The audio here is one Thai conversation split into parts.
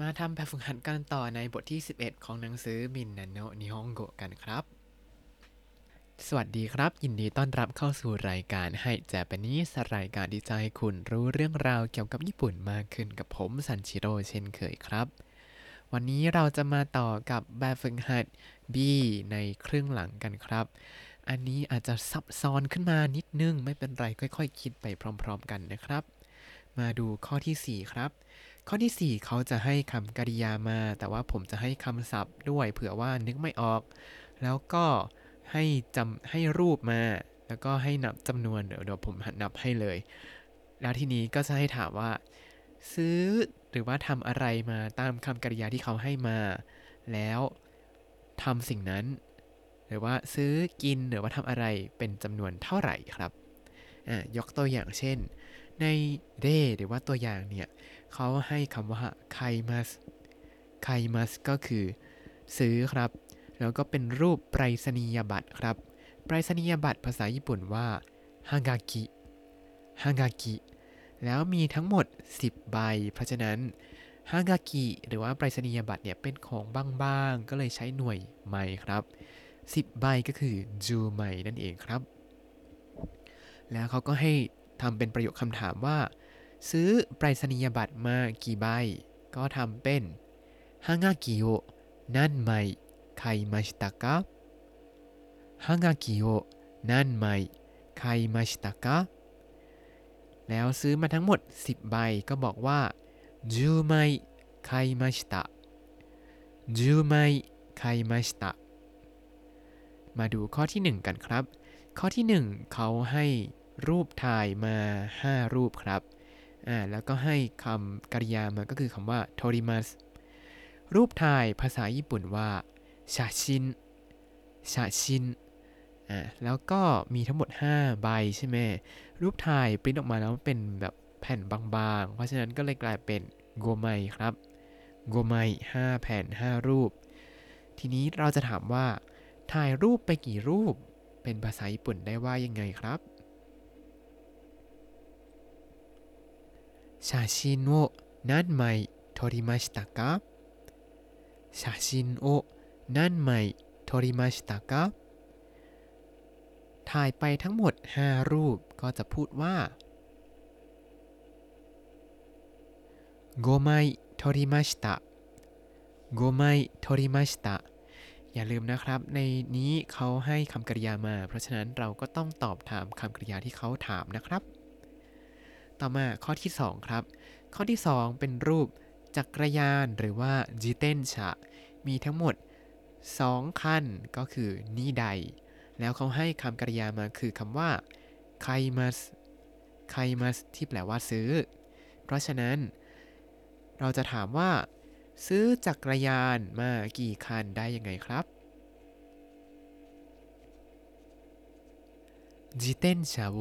มาทำแบบฝึกหัดกันต่อในบทที่ 11 ของหนังสือมินนาโนนิฮงโกกันครับ สวัสดีครับ ยินดีต้อนรับเข้าสู่รายการให้แจแปนิสรายการที่จะให้คุณรู้เรื่องราวเกี่ยวกับญี่ปุ่นมากขึ้นกับผมซันชิโร่เช่นเคยครับ วันนี้เราจะมาต่อกับแบบฝึกหัด B ในครึ่งหลังกันครับ อันนี้อาจจะซับซ้อนขึ้นมานิดนึงไม่เป็นไรค่อย ๆ คิดไปพร้อม ๆ กันนะครับ มาดูข้อทีสี่4 ครับ ข้อที่ 4 เขาจะให้คำกริยามา แต่ว่าผมจะให้คำศัพท์ด้วยเผื่อว่านึกไม่ออก แล้วก็ให้จำให้รูปมา แล้วก็ให้นับจำนวนเดี๋ยวเดี๋ยวผมนับให้เลย แล้วทีนี้ก็จะให้ถามว่า ซื้อหรือว่าทำอะไรมาตามคำกริยาที่เขาให้มา แล้วทำสิ่งนั้น หรือว่าซื้อกินหรือว่าทำอะไรเป็นจำนวนเท่าไหร่ครับอะยกตัวอย่างเช่น ในเรหรือว่าตัวอย่างเนี่ยเขาให้คำว่าไคมัสไคมัสก็คือซื้อครับ แล้วก็เป็นรูปไปรษณียบัตรครับไปรษณียบัตรภาษาญี่ปุ่นว่าฮากากิฮากากิแล้วมีทั้งหมด 10 ใบ เพราะฉะนั้นฮากากิหรือว่าไปรษณียบัตรเนี่ยเป็นของบางๆ ก็เลยใช้หน่วยไมครับ 10 ใบก็คือจูไมนั่นเองครับ แล้วเขาก็ให้ ทำเป็นประโยคคำถามว่า ซื้อไปรษณียบัตรมากี่ใบ ก็ทำเป็นฮางากิโอนั่นไมไคมาชิตะกะฮางากิโอนั่นไมไคมาชิตะกะแล้วซื้อมาทั้งหมด 10 ใบก็บอกว่าจูไมไคมาชิตะจูไมไคมาชิตะมาดูข้อที่ 1 กันครับ ข้อที่ 1 เขาให้ รูปถ่ายมา 5 รูปครับอ่าแล้วก็ให้คำกริยามาก็คือคำว่าโทริมัสรูปถ่ายภาษาญี่ปุ่นว่าชาชินชาชินอ่าแล้วก็มีทั้งหมด 5 ใบใช่ไหมรูปถ่ายปริ้นออกมาแล้วเป็นแบบแผ่นบางๆ เพราะฉะนั้นก็เลยกลายเป็นโกไมครับโกไม5แผ่น 5 รูป ทีนี้เราจะถามว่า ถ่ายรูปไปกี่รูป เป็นภาษาญี่ปุ่นได้ว่ายังไงครับ 写真を何枚撮りましたか写真を何枚撮りましたかถ่ายไปทั้งหมด 5 รูปก็จะพูดว่า5枚撮りました5枚撮りましたอย่าลืมนะครับ ในนี้เขาให้คำกริยามา เพราะฉะนั้นเราก็ต้องตอบถามคำกริยาที่เขาถามนะครับ ต่อมาข้อที่ 2 ครับ ข้อที่ 2 เป็นรูปจักรยานหรือว่าจีเตนชะ มีทั้งหมด 2 คันก็คือนี่ใด แล้วเขาให้คำกริยามาคือคำว่าไคมัสไคมัสที่แปลว่าซื้อ เพราะฉะนั้น เราจะถามว่า ซื้อจักรยานมากี่คันได้ยังไงครับจิเตนชะโว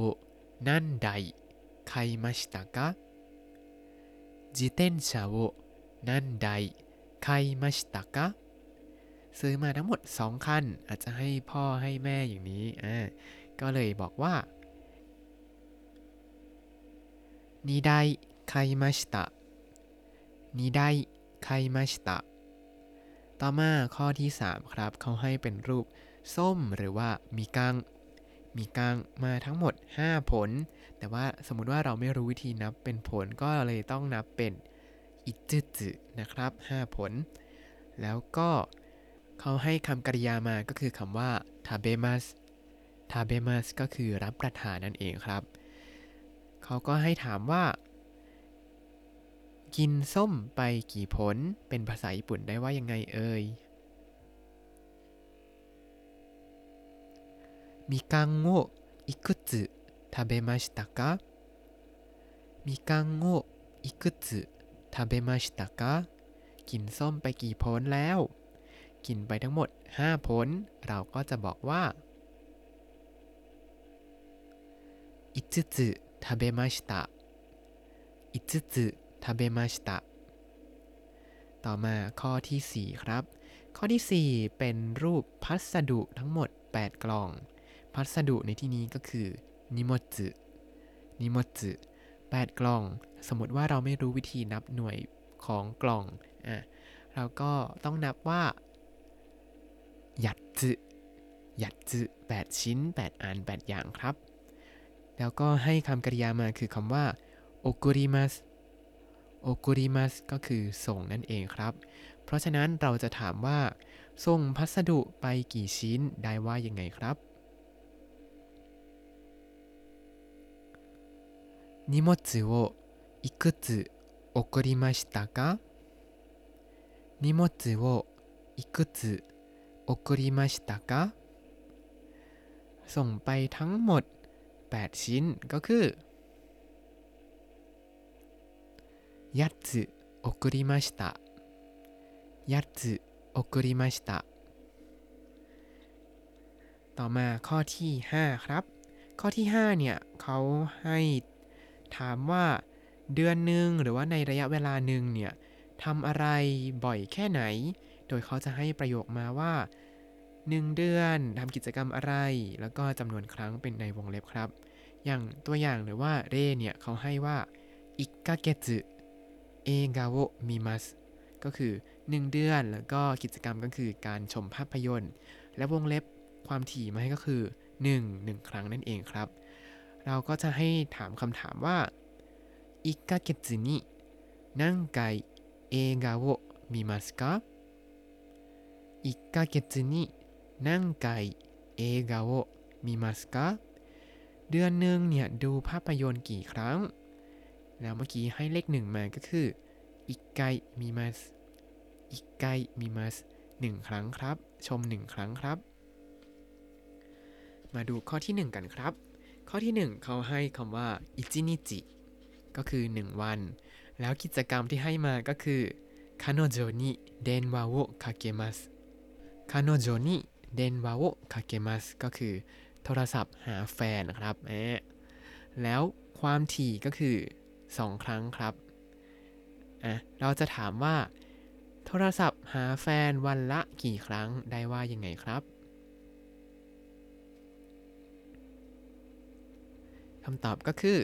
นั่นใด 買いましたか自転車を何台買いましたかซื้อมาทั้งหมด 2 คัน อาจจะให้พ่อให้แม่อย่างนี้อ่าก็เลยบอกว่า2台買いました2台買いましたต่อมาข้อที่ 3 ครับ เขาให้เป็นรูปส้มหรือว่ามีกัง มีกังมาทั้งหมด 5 ผล แต่ว่าสมมุติว่าเราไม่รู้วิธีนับเป็นผลก็เเลยต้องนับเป็นอิจจึนะครับ 5 ผล แล้วก็เขาให้คำกริยามาก็คือคำว่าทาเบมัสทาเบมัสก็คือรับประทานนั่นเองครับ เขาก็ให้ถามว่า กินส้มไปกี่ผล เป็นภาษาญี่ปุ่นได้ว่ายังไงเอ่ยมิกังโงอิกุจึ 食べましたかみかんをいくつ食べましたかกินส้มไปกี่ผลแล้ว กินไปทั้งหมด 5 ผล เราก็จะบอกว่า5つ食べました5つ食べましたต่อมาข้อที่ 4 ครับ ข้อที่ 4 เป็นรูปพัสดุทั้งหมด 8 กล่อง พัสดุในที่นี้ก็คือ นิโมจุนิโมจุ8กล่อง สมมติว่าเราไม่รู้วิธีนับหน่วยของกล่องอะเราก็ต้องนับว่าหยัดจืหยัดจืแปดชิ้น8อัน8อย่างครับ แล้วก็ให้คำกริยามาคือคำว่าโอกุริมัสโอกุริมัสก็คือส่งนั่นเองครับ เพราะฉะนั้นเราจะถามว่า ส่งพัสดุไปกี่ชิ้นได้ว่ายังไงครับ 荷物をいくつ送りましたか荷物をいくつ送りましたかส่งไปทั้งหมด 8 ชิ้นก็คือ8つ送りました8つ送りましたต่อมาข้อที่ 5 ครับ ข้อที่ 5 เนี่ยเขาให้ ถามว่าเดือนหนึ่งหรือว่าในระยะเวลาหนึ่งเนี่ยทำอะไรบ่อยแค่ไหน โดยเขาจะให้ประโยคมาว่า 1 เดือนทำกิจกรรมอะไร แล้วก็จำนวนครั้งเป็นในวงเล็บครับ อย่างตัวอย่างหรือว่าเรเนี่ยเขาให้ว่าอิกาเกจุเอกาโวมิมัสก็คือ 1 เดือนแล้วก็กิจกรรมก็คือการชมภาพยนตร์ และวงเล็บความถี่มาให้ก็คือ 1 1 ครั้งนั่นเองครับ เราก็จะให้ถามคำถามว่าอิกาเกจุนิ何回映画を見ますか1ヶ月に何回映画を見ますかเดือนหนึ่งเนี่ยดูภาพยนตร์กี่ครั้ง แล้วเมื่อกี้ให้เลขหนึ่งมาก็คืออีกไกมีมัสอีกไกมีมัสหนึ่งครั้งครับ ชมหนึ่งครั้งครับ มาดูข้อที่หนึ่งกันครับ ข้อที่หนึ่งเขาให้คำว่าอิจินิจิก็คือ 1 วัน แล้วกิจกรรมที่ให้มาก็คือ彼女に電話をかけます彼女に電話をかけます ก็คือโทรศัพท์หาแฟนนะครับแอแล้วความถี่ก็คือ 2 ครั้งครับอะเราจะถามว่า โทรศัพท์หาแฟนวันละกี่ครั้งได้ว่ายังไงครับ คำตอบก็คือ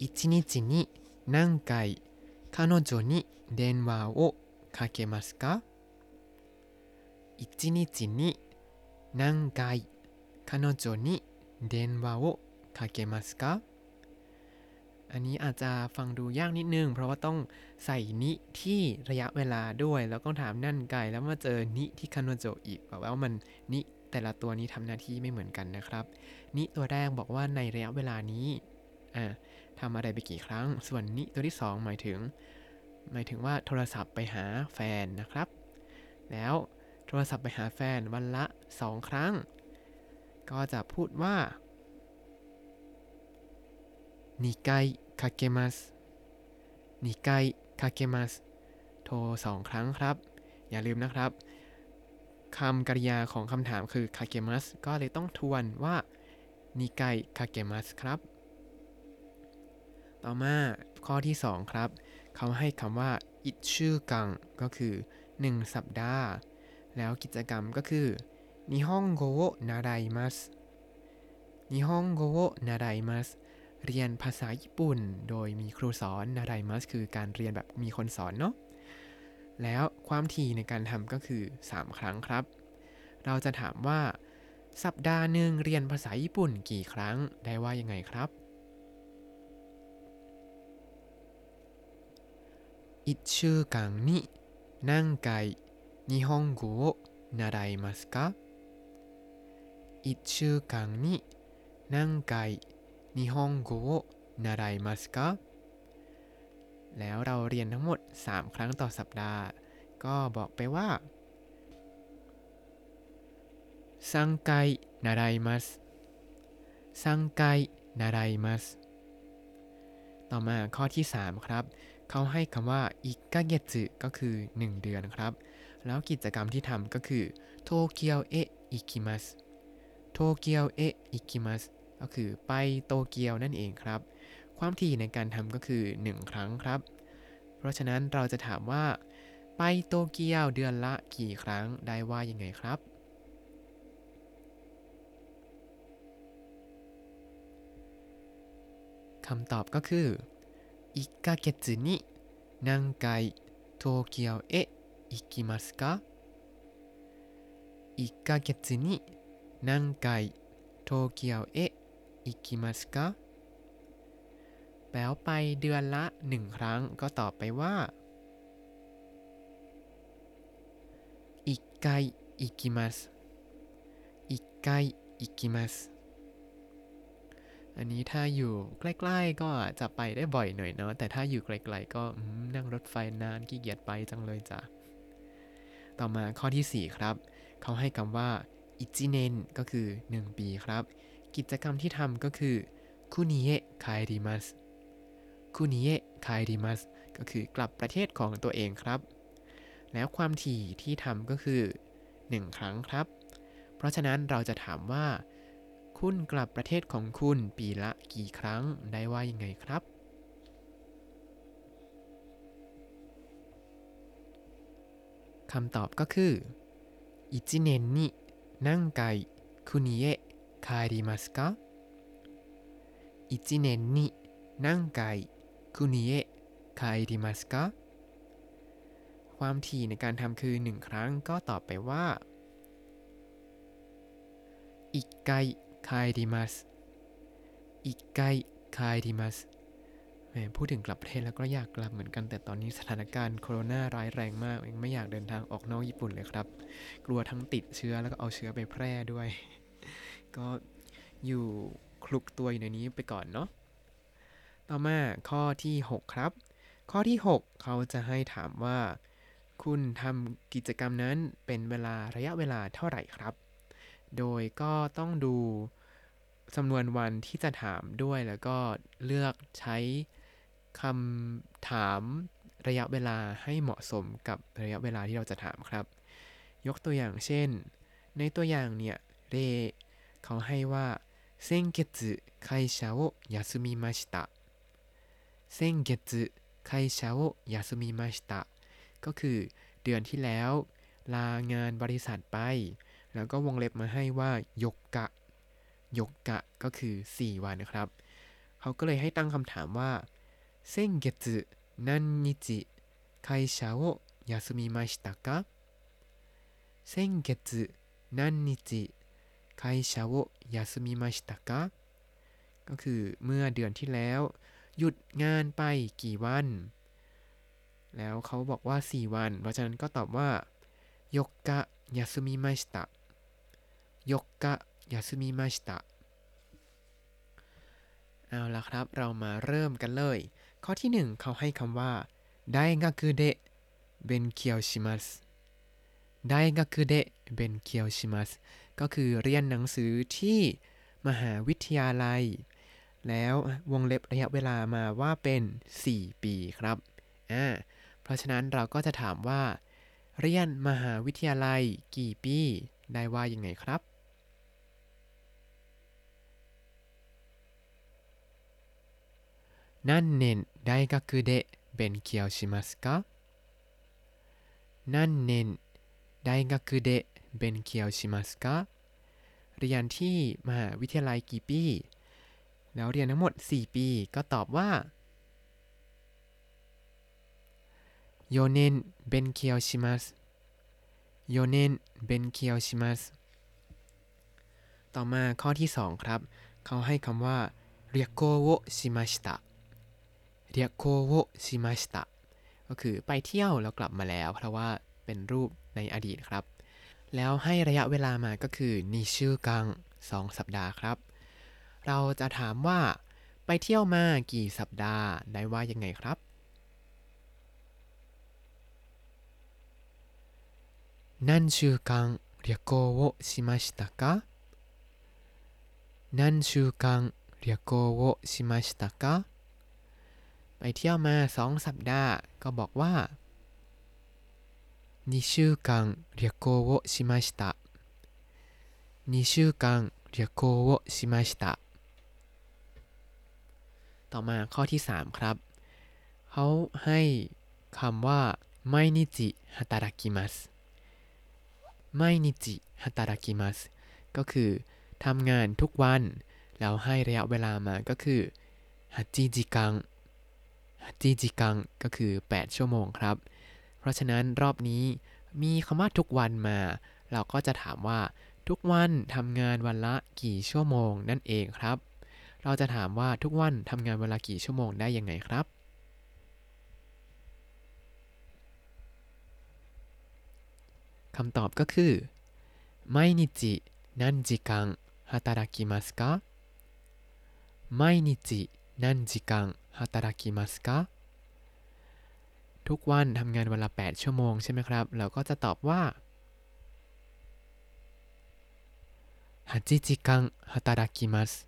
1日に何回彼女に電話をかけますか1日に何回彼女に電話をかけますかอันนี้อาจจะฟังดูยากนิดนึง เพราะว่าต้องใส่นิที่ระยะเวลาด้วย แล้วก็ถามนั่นไกลแล้วมาเจอนิที่คานโจอีกแบบว่ามันนิ แต่ละตัวนี้ทำหน้าที่ไม่เหมือนกันนะครับ นิตัวแรกบอกว่าในระยะเวลานี้อ่าทำอะไรไปกี่ครั้ง ส่วนนิตัวที่ 2 หมายถึง หมายถึงว่าโทรศัพท์ไปหาแฟนนะครับ แล้วโทรศัพท์ไปหาแฟนวันละ 2 ครั้ง ก็จะพูดว่านิไกคาเกมัสนิไกคาเกมัสโทร 2 ครั้งครับ อย่าลืมนะครับ คำกริยาของคำถามคือคาเกมัสก็เลยต้องทวนว่านิไกคาเกมัสครับ ต่อมาข้อที่ 2 ครับ เขาให้คำว่าอิชูกังก็คือ 1 สัปดาห์ แล้วกิจกรรมก็คือนิฮงโกโนาไดมัสนิฮงโกโนาไดมัสเรียนภาษาญี่ปุ่น โดยมีครูสอนนาไดมัสคือการเรียนแบบมีคนสอนเนาะ แล้วความถี่ในการทำก็คือ 3 ครั้งครับ เราจะถามว่า สัปดาห์หนึ่งเรียนภาษาญี่ปุ่นกี่ครั้ง ได้ว่ายังไงครับ1週間に何回日本語を習いますか1週間に何回日本語を習いますか แล้วเราเรียนทั้งหมด 3 ครั้งต่อสัปดาห์ ก็บอกไปว่าสังไกนาไดมัสสังไกนาไดมัสต่อมาข้อที่ 3 ครับ เขาให้คำว่าอิกาเกจึก็คือ 1 เดือนครับ แล้วกิจกรรมที่ทำก็คือโตเกียวเออิกิมัสโตเกียวเออิกิมัสก็คือไปโตเกียวนั่นเองครับ ความถี่ในการทำก็คือ 1 ครั้งครับ เพราะฉะนั้นเราจะถามว่า ไปโตเกียวเดือนละกี่ครั้งได้ว่ายังไงครับคำตอบก็คือ1ヶ月に何回 โตเกียวเอะอิกิมัสกะ1ヶ月に何回โตเกียวเอะอิกิมัสกะ แปลไปเดือนละหนึ่งครั้งก็ตอบไปว่าอิกไกอิกิมัสอิกไกอิกิมัสอันนี้ถ้าอยู่ใกล้ ๆ ก็จะไปได้บ่อยหน่อยเนาะแต่ถ้าอยู่ไกลๆก็นั่งรถไฟนานขี้เกียจไปจังเลยจ้ะต่อมาข้อที่ 4 ครับ เขาให้คำว่าอิจิเนนก็คือ 1 ปีครับ กิจกรรมที่ทำก็คือคุนิเอะคายริมัส คุนิเยคายดิมัสก็คือกลับประเทศของตัวเองครับ แล้วความถี่ที่ทำก็คือ 1 ครั้งครับ เพราะฉะนั้นเราจะถามว่า คุณกลับประเทศของคุณปีละกี่ครั้งได้ว่ายังไงครับ คำตอบก็คืออิจิเนนนินังไกคุนิเยคายริมัสกะอิจิเนนินังไก 国へ帰りますかความถี่ในการทำคือ 1 ครั้งก็ตอบไปว่า1回帰ります1回帰りますแหมพูดถึงกลับประเทศแล้วก็อยากกลับเหมือนกันแต่ตอนนี้สถานการณ์โควิดร้ายแรงมากเองไม่อยากเดินทางออกนอกญี่ปุ่นเลยครับ กลัวทั้งติดเชื้อแล้วก็เอาเชื้อไปแพร่ด้วย ก็อยู่คลุกตัวอยู่ในนี้ไปก่อนเนาะ ต่อมาข้อที่ 6 ครับ ข้อที่ 6 เขาจะให้ถามว่า คุณทำกิจกรรมนั้นเป็นเวลาระยะเวลาเท่าไหร่ครับ โดยก็ต้องดูจำนวนวันที่จะถามด้วยแล้วก็เลือกใช้คำถามระยะเวลาให้เหมาะสมกับระยะเวลาที่เราจะถามครับ ยกตัวอย่างเช่น ในตัวอย่างเนี่ยเรเขาให้ว่าเซ会社を休みました เส้นเกจึไคเฉาอยาสมิมาชิตะ ก็คือเดือนที่แล้ว ลางานบริษัทไป แล้วก็วงเล็บมาให้ว่ายกกะ ยกกะก็คือ 4 วันนะครับ เขาก็เลยให้ตั้งคำถามว่าเส้นเกจึนันนิจิไคเฉาอยาสุมิมาชิตะกะเส้นเกจึนันนิจิไคเฉาอยาสมิมาชิตะกะก็คือเมื่อเดือนที่แล้ว หยุดงานไปกี่วัน แล้วเขาบอกว่า 4 วัน เพราะฉะนั้นก็ตอบว่าโยกกะยาสุมิมาสตะโยกกะยาสุมิมาสตะเอาละครับ เรามาเริ่มกันเลย ข้อที่ 1 เขาให้คำว่าไดงาคุเดะเบนเคียวชิมัสไดงาคุเดะเบนเคียวชิมัสก็คือเรียนหนังสือที่มหาวิทยาลัย แล้ววงเล็บระยะเวลามาว่าเป็น 4 ปีครับอ่าเพราะฉะนั้นเราก็จะถามว่า เรียนมหาวิทยาลัยกี่ปี ได้ว่ายังไงครับ何年大学で勉強しますか何年大学で勉強しますかเรียนที่มหาวิทยาลัยกี่ปี แล้วเรียนทั้งหมด 4 ปี ก็ตอบว่าโยเนนเบนเคียวชิมัสโยเนนเบนเคียวชิมัสต่อมาข้อที่ 2 ครับ เขาให้คำว่าเรียโกโวชิมาชตะเรียโกโวชิมาชตะก็คือไปเที่ยวแล้วกลับมาแล้ว เพราะว่าเป็นรูปในอดีตครับ แล้วให้ระยะเวลามาก็คือนิชื่อกัง 2 สัปดาห์ครับ เราจะถามว่าไปเที่ยวมากี่สัปดาห์ ได้ว่ายังไงครับ何週間旅行をしましたか何週間旅行をしましたかไปเที่ยวมาสองสัปดาห์ ก็บอกว่า2週間旅行をしました2週間旅行をしました ต่อมาข้อที่ 3 ครับ เขาให้คำว่าไม่นิจิฮัตารากิมัสไม่นิจิฮัตารากิมัสก็คือทำงานทุกวัน แล้วให้ระยะเวลามาก็คือฮัจิจิกังฮัจิจิกังก็คือ 8 ชั่วโมงครับ เพราะฉะนั้นรอบนี้มีคำว่าทุกวันมา เราก็จะถามว่าทุกวันทำงานวันละกี่ชั่วโมงนั่นเองครับ เราจะถามว่าทุกวันทำงานเวลากี่ชั่วโมงได้ยังไงครับคำตอบก็คือ毎日何時間働きますか毎日何時間働きますかทุกวันทำงานวันละ 8 ชั่วโมงใช่ไหมครับ เราก็จะตอบว่า8時間働きます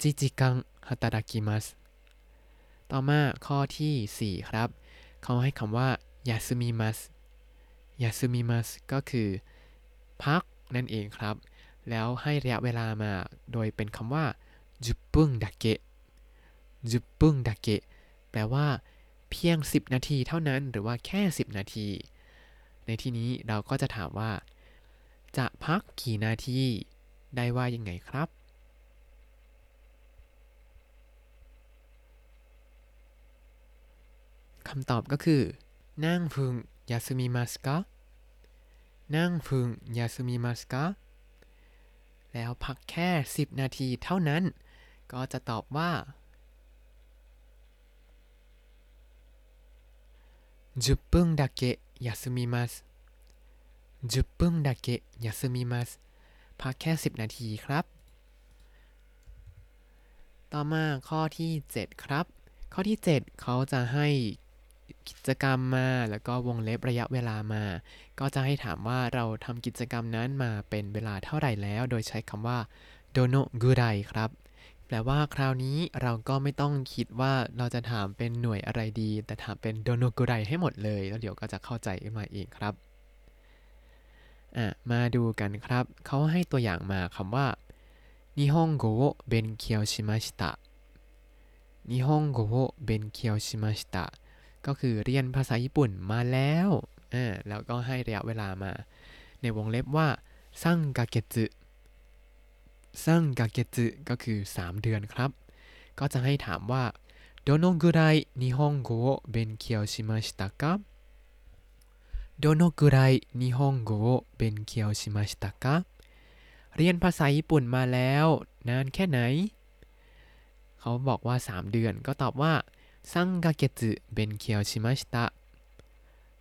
จิจิกังฮาตาดากิมัสต่อมาข้อที่ 4 ครับ เขาให้คำว่ายาซึมิมัสยาซึมิมัสก็คือพักนั่นเองครับ แล้วให้ระยะเวลามาโดยเป็นคำว่าจุปุ้งดาเกะจุปุ้งดาเกะแปลว่า เพียง 10 นาทีเท่านั้นหรือว่าแค่ 10 นาที ในที่นี้เราก็จะถามว่า จะพักกี่นาที ได้ว่ายังไงครับ คำตอบก็คือ นั่งพึงยาซึมิมัสกะนั่งพึงยาซึมิมัสกะแล้วพักแค่ 10 นาทีเท่านั้น ก็จะตอบว่า10分だけ休みます10分だけ休みますพักแค่ 10 นาทีครับ ต่อมาข้อที่ 7 ครับ ข้อที่ 7 เขาจะให้ กิจกรรมมา แล้วก็วงเล็บระยะเวลามา ก็จะให้ถามว่าเราทำกิจกรรมนั้นมาเป็นเวลาเท่าไหร่แล้ว โดยใช้คำว่าโดโนกูไรครับ แปลว่าคราวนี้เราก็ไม่ต้องคิดว่าเราจะถามเป็นหน่วยอะไรดี แต่ถามเป็นโดโนกูไรให้หมดเลย แล้วเดี๋ยวก็จะเข้าใจมาเองครับมาดูกันครับ เขาให้ตัวอย่างมาคำว่านิฮงโกะเบนเคียวชิมาชิตะนิฮงโกะเบนเคียวชิมาชิตะ อเรียนภาษาญี่ปุ่นมาแล้วอ่าแล้วก็ให้ระยะเวลามา ในวงเล็บว่าซังกาเกจึซังกาเกจึก็คือ 3 เดือนครับ ก็จะให้ถามว่าどのぐらい日本語を勉強しましたかどのぐらい日本語を勉強しましたかเรียนภาษาญี่ปุ่นมาแล้ว นานแค่ไหน เขาบอกว่า 3 เดือน ก็ตอบว่า 3ヶ月勉強しました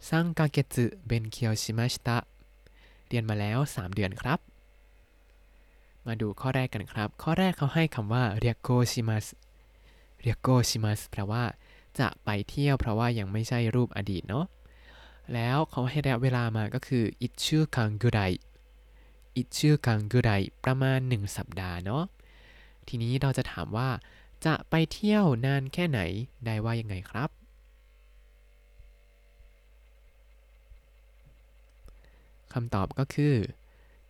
3ヶ月勉強しましたเรียนมาแล้ว 3 เดือนครับ มาดูข้อแรกกันครับ ข้อแรกเขาให้คำว่าเรียกโกชิมัสเรียกโกชิมัสแปลว่า จะไปเที่ยวเพราะว่ายังไม่ใช่รูปอดีตเนาะ แล้วเขาให้ระยะเวลามาก็คืออิชูคังกุไรอิชูคังกุไรประมาณ 1 สัปดาห์เนาะ ทีนี้เราจะถามว่า จะไปเที่ยวนานแค่ไหน ได้ว่ายังไงครับ คำตอบก็คือ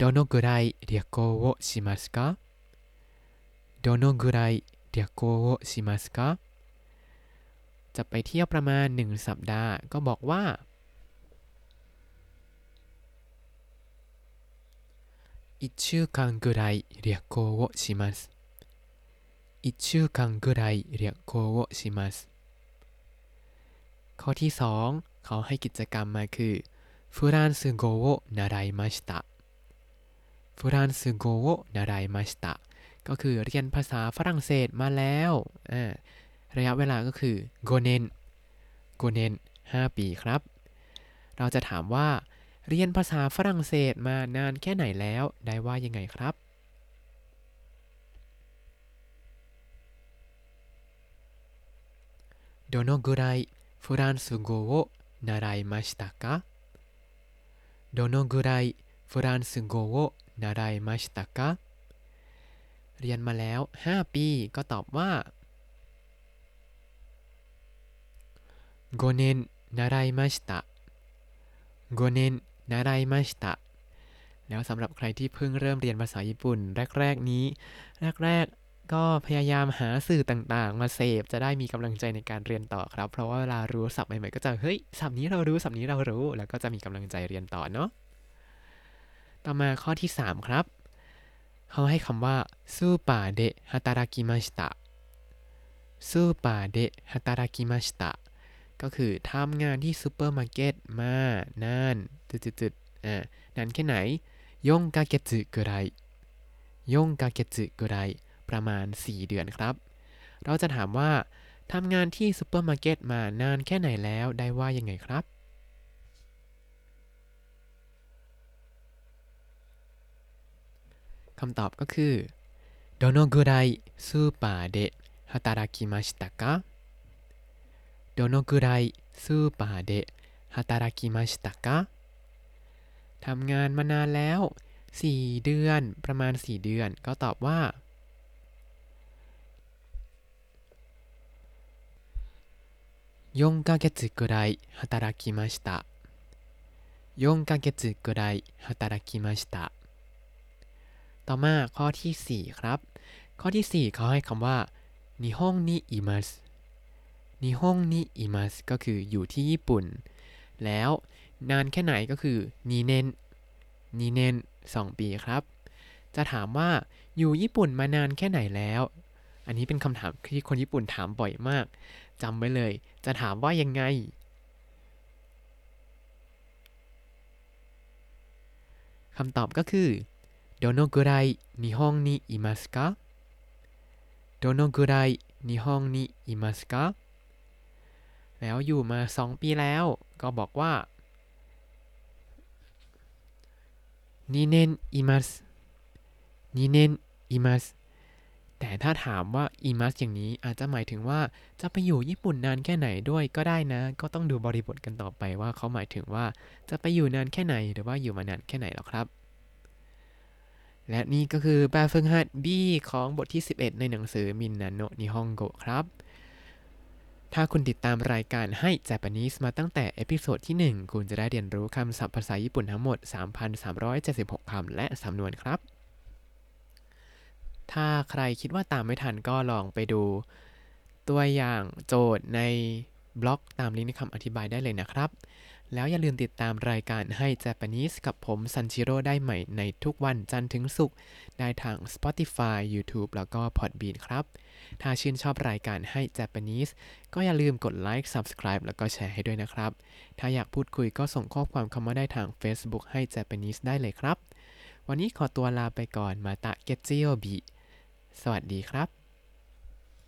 どのぐらい旅行をしますかどのぐらい旅行をしますかจะไปเที่ยวประมาณ 1 สัปดาห์ ก็บอกว่า1週間ぐらい旅行をします 1週間ぐらい旅行をしますข้อที่ 2 เขาให้กิจกรรมมาคือフランス語を習いましたフランス語を習いましたก็คือเรียนภาษาฝรั่งเศสมาแล้วระยะเวลาก็คือโกเนนโกเนน5ปีครับ เราจะถามว่า เรียนภาษาฝรั่งเศสมานานแค่ไหนแล้ว ได้ว่ายังไงครับ どのぐらいフランス語を習いましたかどのぐらいフランス語を習いましたかเรียนมาแล้ว 5 ปีก็ตอบว่า5年習いました5年習いましたแล้วสำหรับใครที่เพิ่งเริ่มเรียนภาษาญี่ปุ่น แรก ๆ นี้ แรก ก็พยายามหาสื่อต่างๆ มาเสพจะได้มีกำลังใจในการเรียนต่อครับ เพราะว่าเวลารู้สัพท์ใหม่ๆก็จะเฮ้ยสับนี้เรารู้สับนี้เรารู้ แล้วก็จะมีกำลังใจเรียนต่อเนาะต่อมาข้อที่ 3 ครับ เขาให้คำว่าซูปาเดะฮัตารากิมาชิตะスーパーで働きました ก็คือทำงานที่ซูเปอร์มาร์เก็ตมานานจุดๆอ่านานแค่ไหน4か月ぐらい 4か月ぐらい ประมาณ 4 เดือนครับ เราจะถามว่าทำงานที่ซูเปอร์มาร์เก็ตมานานแค่ไหนแล้วได้ว่ายังไงครับ คำตอบก็คือどのぐらいスーパーで働きましたかどのぐらいスーパーで働きましたかทำงานมานานแล้ว 4 เดือน ประมาณ 4 เดือน ก็ตอบว่า 4ヶ月くらい働きました4ヶ月くらい働きましたต่อมาข้อที่ 4 ครับ ข้อที่ 4 เขาให้คำว่านิฮงนิอิมัสนิฮงนิอิมัสก็คืออยู่ที่ญี่ปุ่น แล้วนานแค่ไหนก็คือนีเนนนีเนน2 ปีครับ จะถามว่าอยู่ญี่ปุ่นมานานแค่ไหนแล้ว อันนี้เป็นคำถามที่คนญี่ปุ่นถามบ่อยมากจำไว้เลย จะถามว่ายังไง คำตอบก็คือどのぐらい日本にいますかどのぐらい日本にいますかแล้วอยู่มา 2 ปีแล้ว ก็บอกว่า2年います2年います แต่ถ้าถามว่าいます อย่างนี้อาจจะหมายถึงว่าจะไปอยู่ญี่ปุ่นนานแค่ไหนด้วยก็ได้นะ ก็ต้องดูบริบทกันต่อไปว่าเขาหมายถึงว่าจะไปอยู่นานแค่ไหนหรือว่าอยู่มานานแค่ไหนหรอครับ และนี่ก็คือแบบฝึกหัด B ของบทที่ 11 ในหนังสือみんなの日本語 ครับ ถ้าคุณติดตามรายการให้ Japanese มาตั้งแต่ episode ที่ 1 คุณจะได้เรียนรู้คำศัพท์ภาษาญี่ปุ่นทั้งหมด 3,376คำและสำนวนครับ ถ้าใครคิดว่าตามไม่ทันก็ลองไปดู ตัวอย่างโจทย์ในบล็อกตามลิงก์ในคำอธิบายได้เลยนะครับ แล้วอย่าลืมติดตามรายการให้ Japanese กับผมซันชิโร่ได้ใหม่ในทุกวันจันทร์ถึงศุกร์ได้ทาง Spotify YouTube แล้วก็ Podbean ครับ ถ้าชื่นชอบรายการให้ Japanese ก็อย่าลืมกดไลค์ Subscribe แล้วก็แชร์ให้ด้วยนะครับ ถ้าอยากพูดคุยก็ส่งข้อความเข้ามาได้ทาง Facebook ให้ Japanese ได้เลยครับ วันนี้ขอตัวลาไปก่อนมาตะเกจิโอบิ สวัสดีครับ